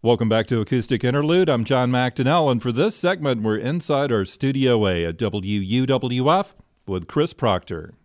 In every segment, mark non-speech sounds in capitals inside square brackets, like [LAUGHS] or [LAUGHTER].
Welcome back to Acoustic Interlude. I'm John McDonnell, and for this segment, we're inside our Studio A at WUWF with Chris Proctor.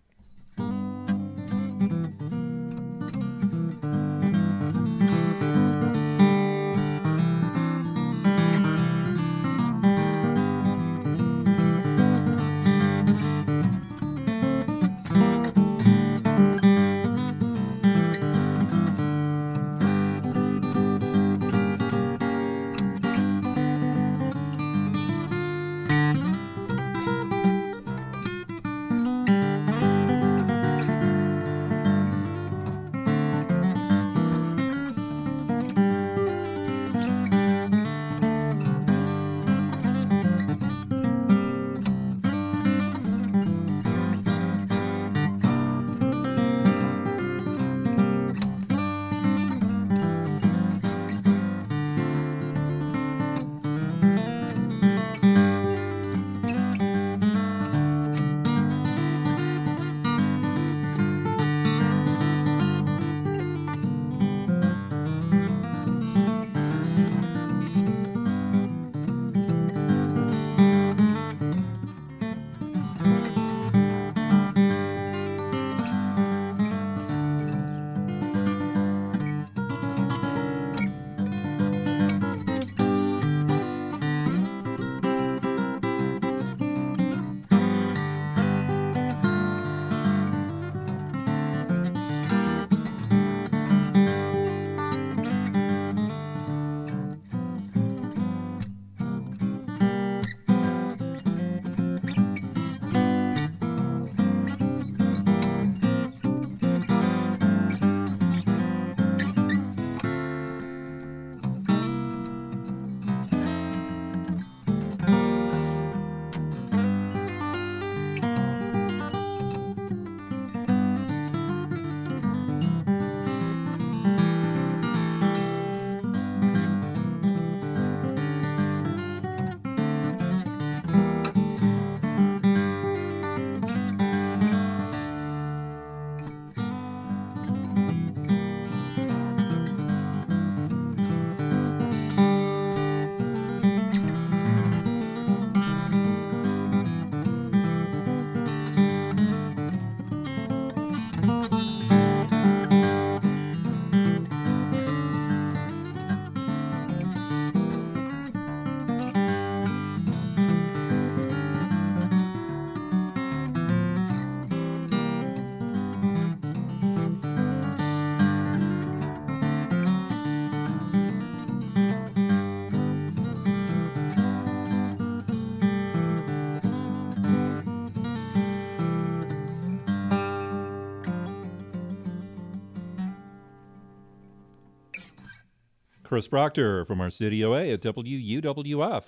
Chris Proctor from our Studio A at WUWF.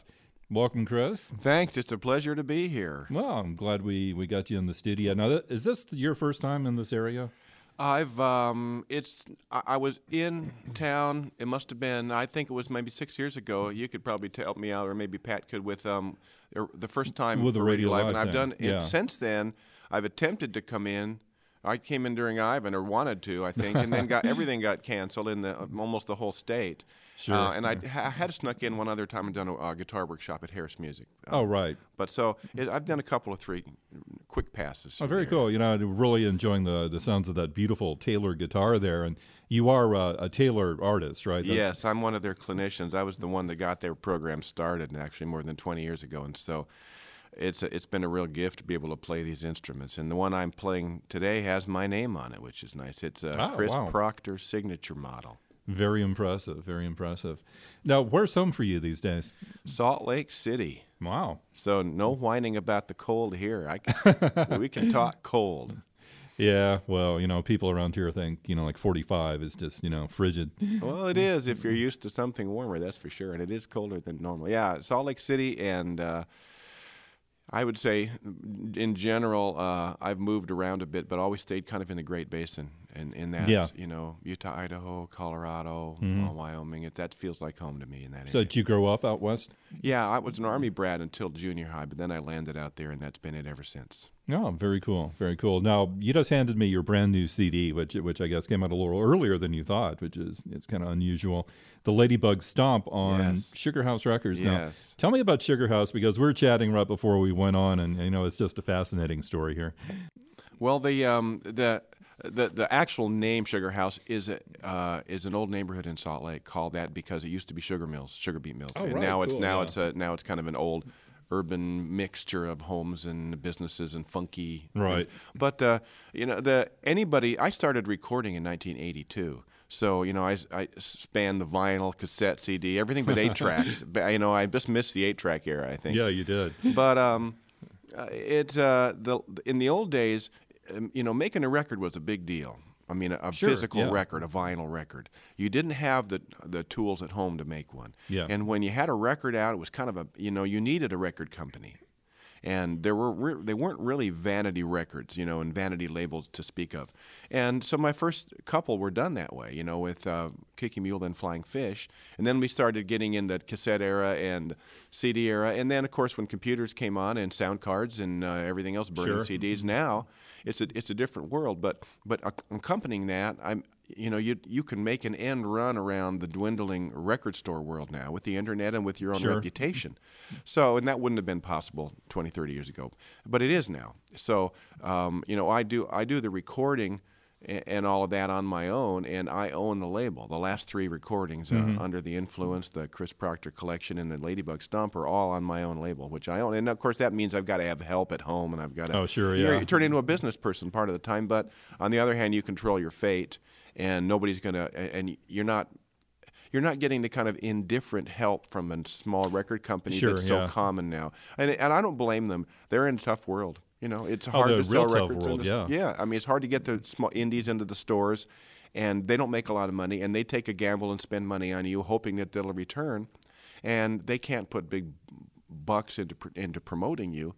Welcome, Chris. Thanks. It's a pleasure to be here. Well, I'm glad we, we got you in the studio. Now, is this your first time in this area? I've um, it's I, I was in town. It must have been I think it was maybe six years ago. You could probably help me out, or maybe Pat could with um, the first time with the Radio Live, and I've thing. done yeah. it since then. I've attempted to come in I came in during Ivan, or wanted to, I think, and then got [LAUGHS] everything got canceled in the almost the whole state. Sure. Uh, and I, I had snuck in one other time and done a uh, guitar workshop at Harris Music. Uh, oh, right. But so it, I've done a couple of three quick passes. Oh, very cool. You know, I'm really enjoying the the sounds of that beautiful Taylor guitar there. And you are uh, a Taylor artist, right? That's yes, I'm one of their clinicians. I was the one that got their program started, actually more than 20 years ago. And so it's a, it's been a real gift to be able to play these instruments. And the one I'm playing today has my name on it, which is nice. It's a oh, Chris wow. Proctor signature model. Very impressive. Very impressive. Now, where's home for you these days? Salt Lake City. Wow. So no whining about the cold here. I can, [LAUGHS] we can talk cold. Yeah, well, you know, people around here think, you know, like 45 is just, you know, frigid. Well, it is if you're used to something warmer, that's for sure. And it is colder than normal. Yeah, Salt Lake City and uh, I would say, in general, uh, I've moved around a bit, but always stayed kind of in the Great Basin in, in that Yeah. you know Utah, Idaho, Colorado, uh, Wyoming. It, that feels like home to me in that So area. did you grow up out west? yeah, I was an Army brat until junior high, but then I landed out there, and that's been it ever since. Oh, very cool, very cool. Now you just handed me your brand new CD, which which I guess came out a little earlier than you thought, which is it's kind of unusual. The Ladybug Stomp on Yes. Sugar House Records. Now, Yes. tell me about Sugar House because we are chatting right before we went on, and you know it's just a fascinating story here. Well, the um, the the the actual name Sugar House is a, uh, is an old neighborhood in Salt Lake called that because it used to be sugar mills, sugar beet mills, and right, now it's now yeah. it's a now it's kind of an old urban mixture of homes and businesses and funky Right. things. But uh, you know, the anybody I started recording in 1982. So you know, I, I spanned the vinyl, cassette, CD, everything but eight [LAUGHS] tracks. But, You know, I just missed the eight track era. I think Yeah, you did. but um, uh, it uh, the in the old days, you know, making a record was a big deal. I mean, a, a Sure, physical yeah. record, a vinyl record. You didn't have the the tools at home to make one. Yeah. And when you had a record out, it was kind of a you know you needed a record company, and there were re- they weren't really vanity records, you know, and vanity labels to speak of. And so my first couple were done that way, you know, with uh, Kicking Mule and Flying Fish, and then we started getting in the cassette era and CD era, and then of course when computers came on and sound cards and uh, everything else burning Sure. CDs, now it's a it's a different world. But but accompanying that, I'm you know you you can make an end run around the dwindling record store world now with the internet and with your own Sure. reputation. So and that wouldn't have been possible 20, 30 years ago, but it is now. So um, you know I do I do the recording. And all of that on my own, and I own the label. The last three recordings, uh, Under the Influence, the Chris Proctor Collection, and the Ladybug Stomp, are all on my own label, which I own. And of course, that means I've got to have help at home, and I've got to. Oh, sure, you know, you turn into a business person part of the time, but on the other hand, you control your fate, and nobody's gonna, and you're not. You're not getting the kind of indifferent help from a small record company Sure, that's so yeah. common now, and and I don't blame them. They're in a tough world. You know, it's hard they're to sell records. in world, the st- yeah. yeah. I mean, it's hard to get the small indies into the stores, and they don't make a lot of money, and they take a gamble and spend money on you, hoping that they'll return, and they can't put big bucks into pr- into promoting you,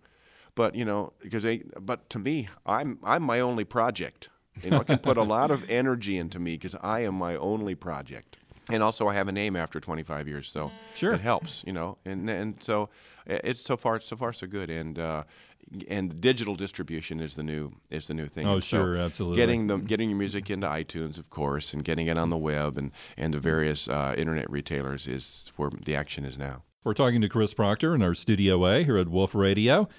but you know, because they. But to me, I'm I'm my only project. You know, I can put a lot of energy into me because I am my only project. And also, I have a name after 25 years, so Sure. it helps, you know. And and so uh, it's so far so far so good. And uh, and digital distribution is the new is the new thing. Oh, And so sure, absolutely. Getting them getting your music into iTunes, of course, and getting it on the web and and the various uh, internet retailers is where the action is now. We're talking to Chris Proctor in our Studio A here at Wolf Radio.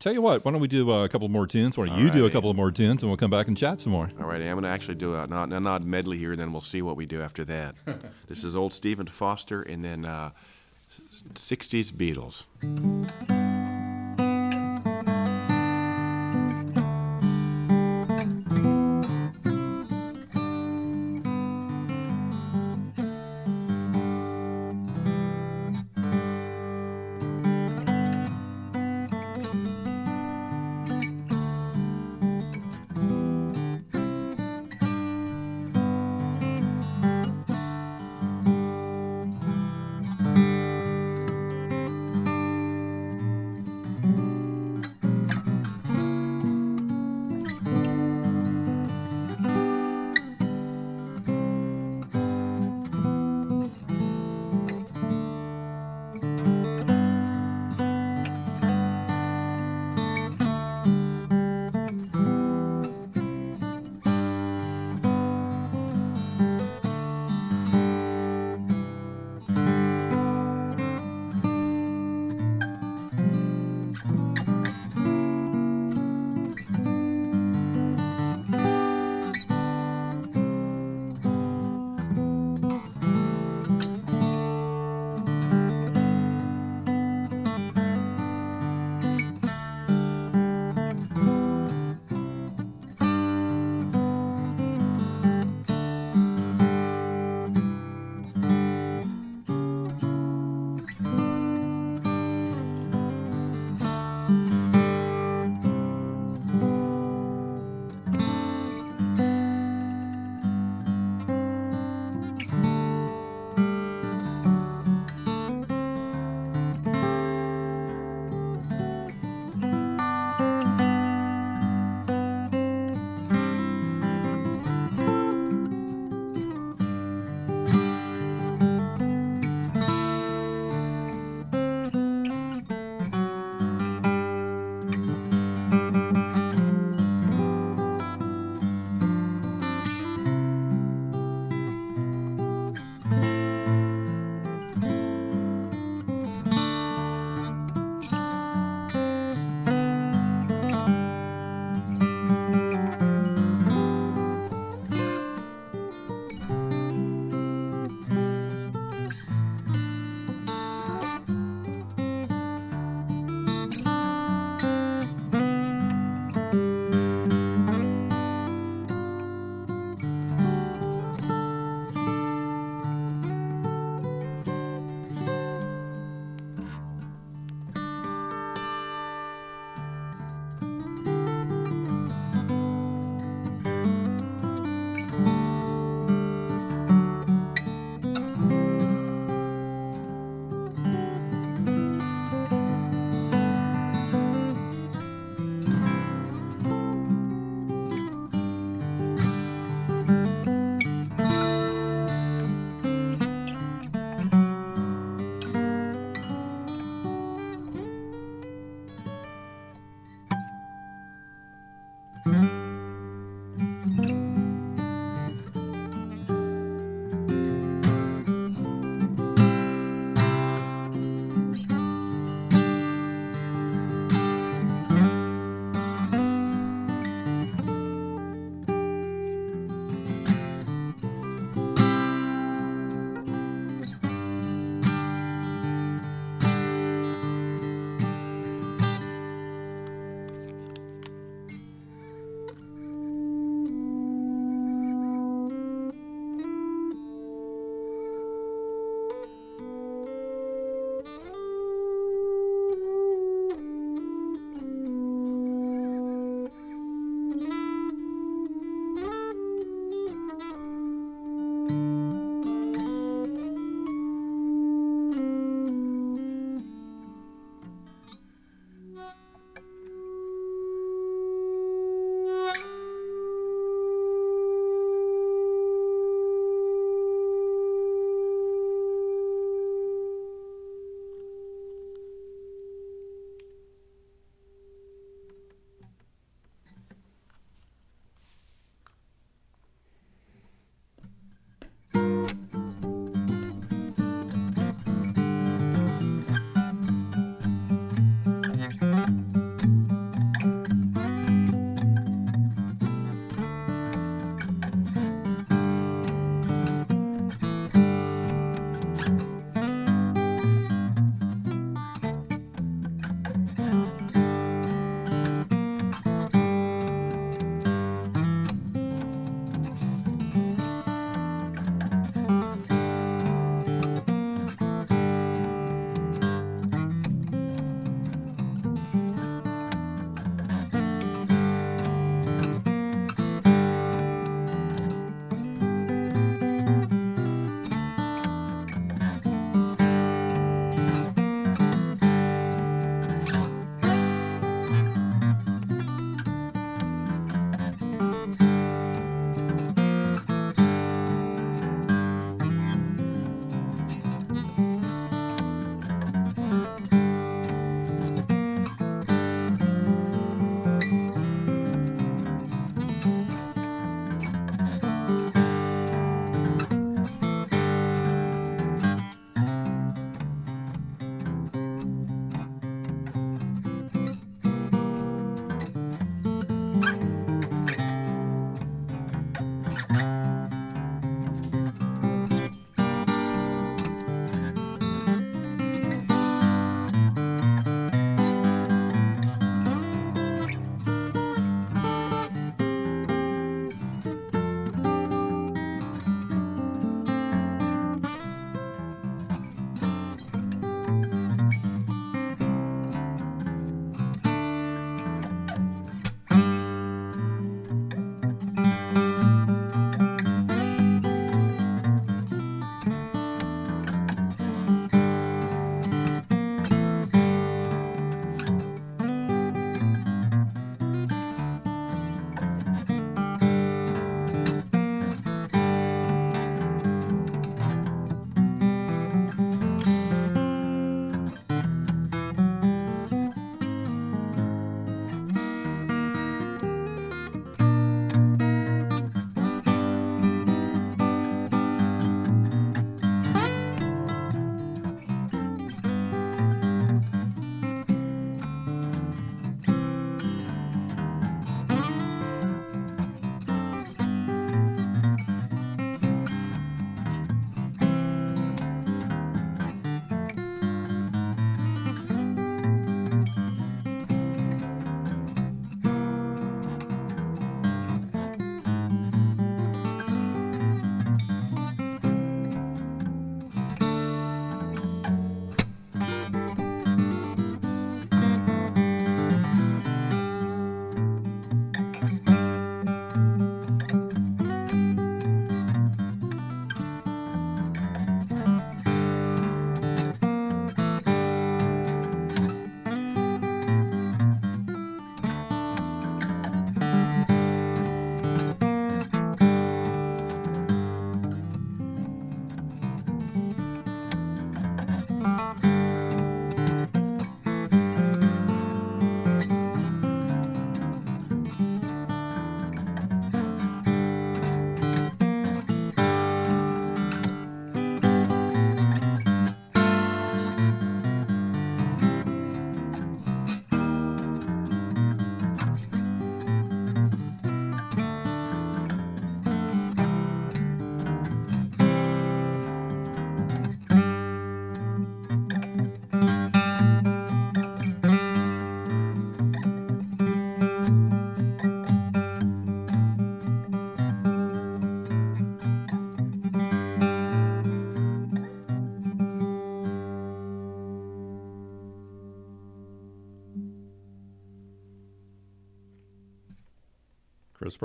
Tell you what, why don't we do uh, a couple more tunes? Why don't you do a couple more tunes, and we'll come back and chat some more. All right, I'm going to actually do a, odd- an odd medley here, and then we'll see what we do after that. [LAUGHS] this is old Stephen Foster, and then uh, 60s Beatles.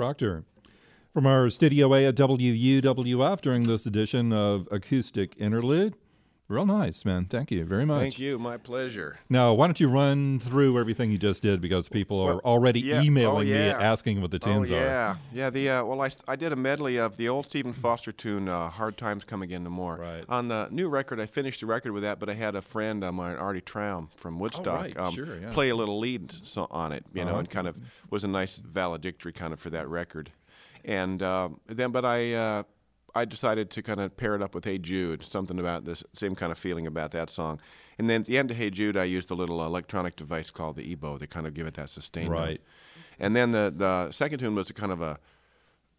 Proctor. From our Studio A at WUWF during this edition of Acoustic Interlude. Real nice, man. Thank you very much. Thank you. My pleasure. Now, why don't you run through everything you just did because people are Well, already yeah. emailing Oh, me asking what the tunes oh, are. yeah. Yeah, the uh, well I did a medley of the old Stephen Foster tune uh, Hard Times Come Again No More. Right. On the new record I finished the record with that, but I had a friend of mine Artie Traum from Woodstock um, right. Sure, yeah. play a little lead so- on it, you know, Uh-huh. and kind of was a nice valedictory kind of for that record. And um, then but I uh, I decided to kind of pair it up with Hey Jude, something about this same kind of feeling about that song. And then at the end of Hey Jude, I used a little electronic device called the EBow to kind of give it that sustained note. Right. And then the the second tune was a kind of a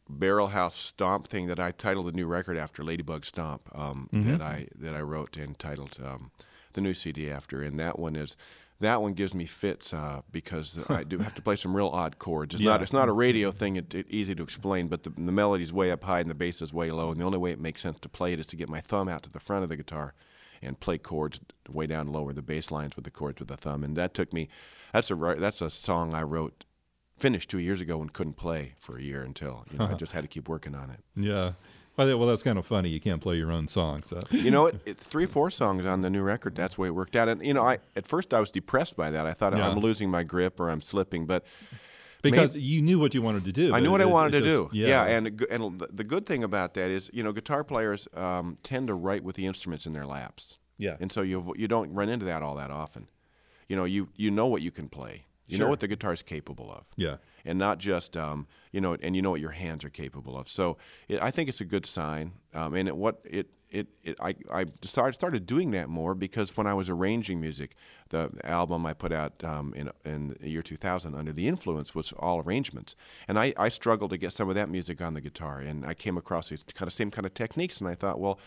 barrel house stomp thing that I titled the new record after Ladybug Stomp um, that I that I wrote and titled um, the new CD after. And that one is that one gives me fits uh, because [LAUGHS] I do have to play some real odd chords. It's not Yeah. it's not a radio thing. It's it, easy to explain, but the, the melody's way up high and the bass is way low. And the only way it makes sense to play it is to get my thumb out to the front of the guitar and play chords way down lower, the bass lines with the chords with the thumb. And that took me. That's a that's a song I wrote finished two years ago and couldn't play for a year until you know I [LAUGHS] just had to keep working on it. Yeah. Well, well, that's kind of funny. You can't play your own song. So. You know, it, [LAUGHS] it three four songs on the new record. That's the way it worked out. And you know, I at first I was depressed by that. I thought Yeah. I'm losing my grip or I'm slipping, but Because you knew what you wanted to do. I knew what I wanted to just- do. Yeah. and the, and the- the good thing about that is, you know, guitar players um, tend to write with the instruments in their laps. Yeah. and so you you don't run into that all that often. You know, you you know what you can play. You know what the guitar's capable of. Yeah. And not just um, you know, and you know what your hands are capable of. So it, I think it's a good sign. Um, and it, what it it, it I, I decided started doing that more because when I was arranging music, the album I put out um, in in the year 2000 under the influence was all arrangements, and I, I struggled to get some of that music on the guitar, and I came across these kind of same kind of techniques, and I thought, well.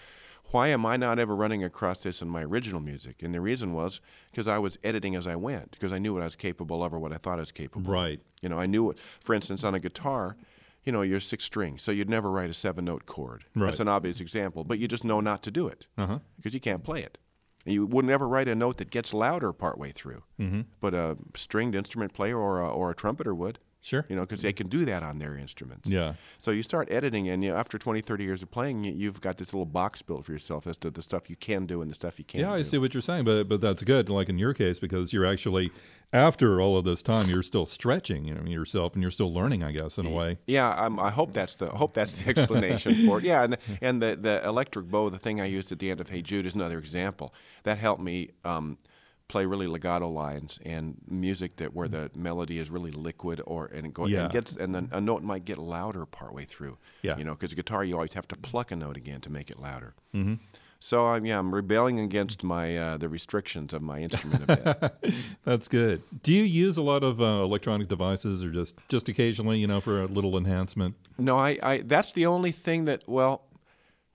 Why am I not ever running across this in my original music? And the reason was because I was editing as I went, because I knew what I was capable of or what I thought I was capable of. Right. You know, I knew. For instance, on a guitar, you know, you're six string, so you'd never write a seven note chord. Right. That's an obvious example, but you just know not to do it Uh-huh. because you can't play it. You would never write a note that gets louder partway through, mm-hmm. but a stringed instrument player or a, or a trumpeter would. Sure. You know, because they can do that on their instruments. Yeah. So you start editing, and you know, after 20, 30 years of playing, you, you've got this little box built for yourself as to the stuff you can do and the stuff you can't Yeah, I do. see what you're saying, but but that's good. Like in your case, because you're actually after all of this time, you're still stretching, you know, yourself, and you're still learning, I guess, in a way. Yeah, I'm, I hope that's the hope that's the [LAUGHS] explanation for it. Yeah, and and the the electric bow, the thing I used at the end of Hey Jude, is another example that helped me um, play really legato lines and music that where the melody is really liquid or and it go, Yeah. and gets and then a note might get louder partway through. Yeah. you know, because guitar you always have to pluck a note again to make it louder. Mm-hmm. So I'm yeah, I'm rebelling against my uh, the restrictions of my instrument a bit. [LAUGHS] That's good. Do you use a lot of uh, electronic devices, or just just occasionally, you know, for a little enhancement? No, I, I that's the only thing that well,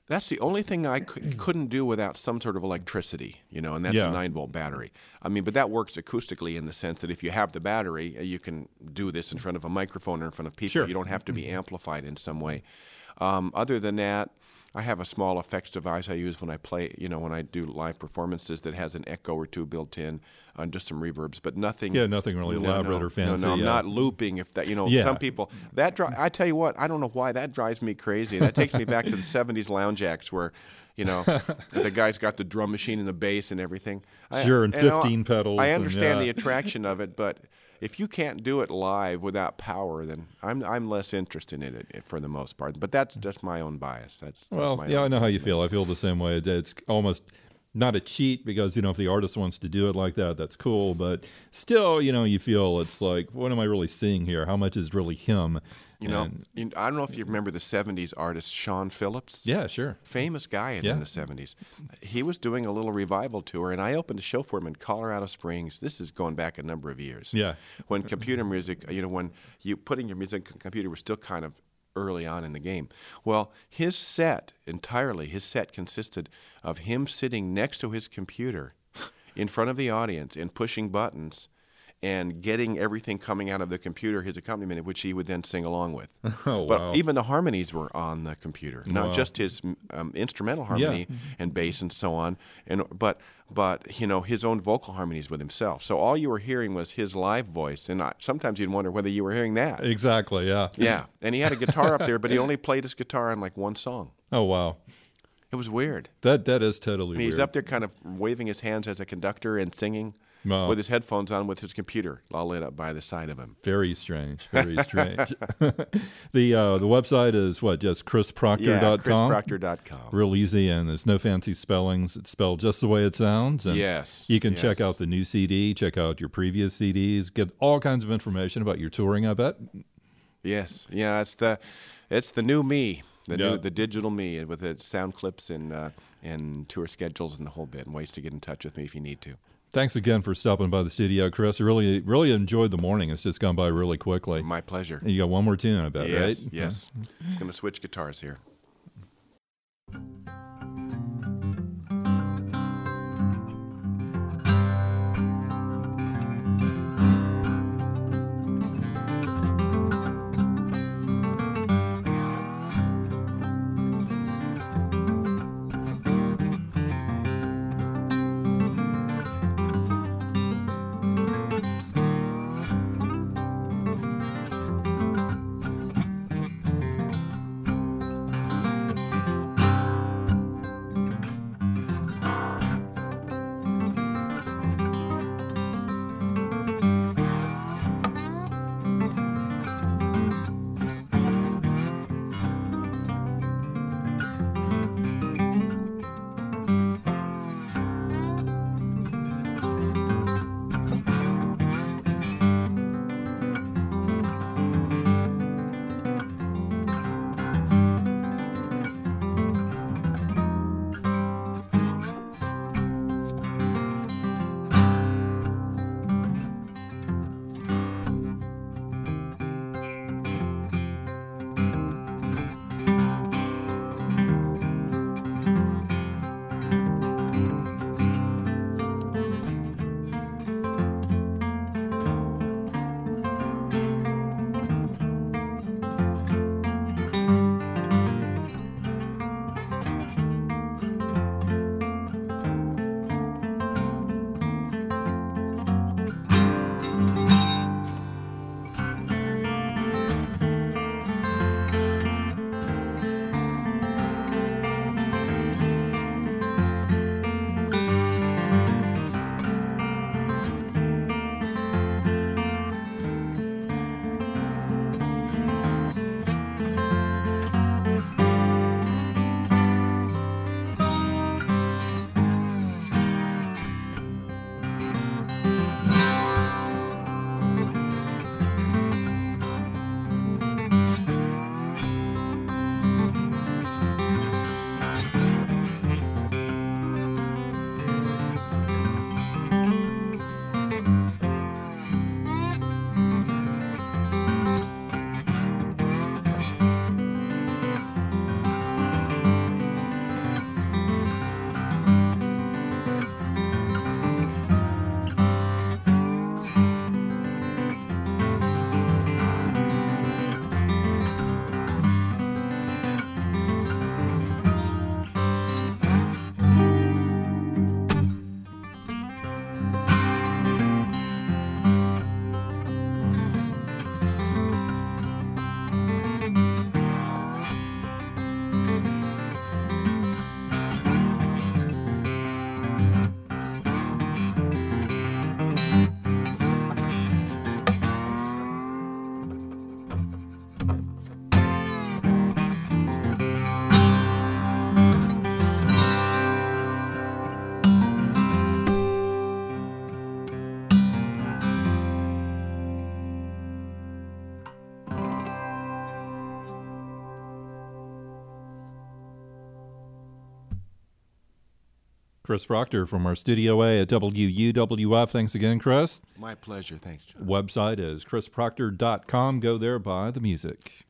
that's the only thing I could, couldn't do without some sort of electricity, you know, and that's Yeah. a nine volt battery. I mean, but that works acoustically in the sense that if you have the battery, uh, you can do this in front of a microphone or in front of people. Sure. You don't have to be amplified in some way. Um, other than that, I have a small effects device I use when I play, you know, when I do live performances that has an echo or two built in, uh, just some reverbs, but nothing. Yeah, nothing really no, elaborate no, or fancy, No, no, I'm yeah. not looping. If that, you know, Yeah. some people that dri- I tell you what, I don't know why that drives me crazy. That takes me back to the '70s lounge acts where, you know, [LAUGHS] the guy's got the drum machine and the bass and everything. I- Sure, and you know, 15 pedals I and, understand yeah. the attraction of it, but if you can't do it live without power, then I'm I'm less interested in it eh, for the most part. But that's just my own bias. That's, that's Well, yeah, I know how you feel. I feel the same way. It's almost not a cheat because you know if the artist wants to do it like that, that's cool. But still, you know, you feel it's like, what am I really seeing here? How much is really him? You know, And- I don't know if you remember the '70s artist Shawn Phillips. yeah, sure. famous guy in, Yeah. in the 70s. He was doing a little revival tour, and I opened a show for him in Colorado Springs. This is going back a number of years. Yeah. When computer music, you know, when you putting your music on computer was still kind of early on in the game. Well, his set entirely, his set consisted of him sitting next to his computer in front of the audience and pushing buttons and getting everything coming out of the computer, his accompaniment, which he would then sing along with. [LAUGHS] Oh, but wow. even the harmonies were on the computer, not Wow. just his um, instrumental harmony and bass and so on, and but but you know his own vocal harmonies with himself. So all you were hearing was his live voice, and I, sometimes you'd wonder whether you were hearing that. Exactly. Yeah. [LAUGHS] Yeah, and he had a guitar up there, but he only played his guitar on like one song. Oh wow. It was weird. That that is totally And he's weird. up there kind of waving his hands as a conductor and singing Wow. with his headphones on with his computer all lit up by the side of him. Very strange. Very [LAUGHS] strange. [LAUGHS] the uh, the website is what just Yeah, chrisproctor.com. chrisproctor.com. Real easy, and there's no fancy spellings. It's spelled just the way it sounds. And Yes, You can check out the new CD, check out your previous CDs, get all kinds of information about your touring. I bet. Yes, yeah, it's the it's the new me, the Yeah. new the digital me with its sound clips and uh, and tour schedules and the whole bit, and ways to get in touch with me if you need to. Thanks again for stopping by the studio, Chris. I really really enjoyed the morning. It's just gone by really quickly. My pleasure. And you got one more tune, I bet, yes, right? yes. Just gonna switch guitars here. Chris Proctor from our Studio A at WUWF. Thanks again, Chris. My pleasure. Thanks, John. Website is chrisproctor.com. Go there, buy the music.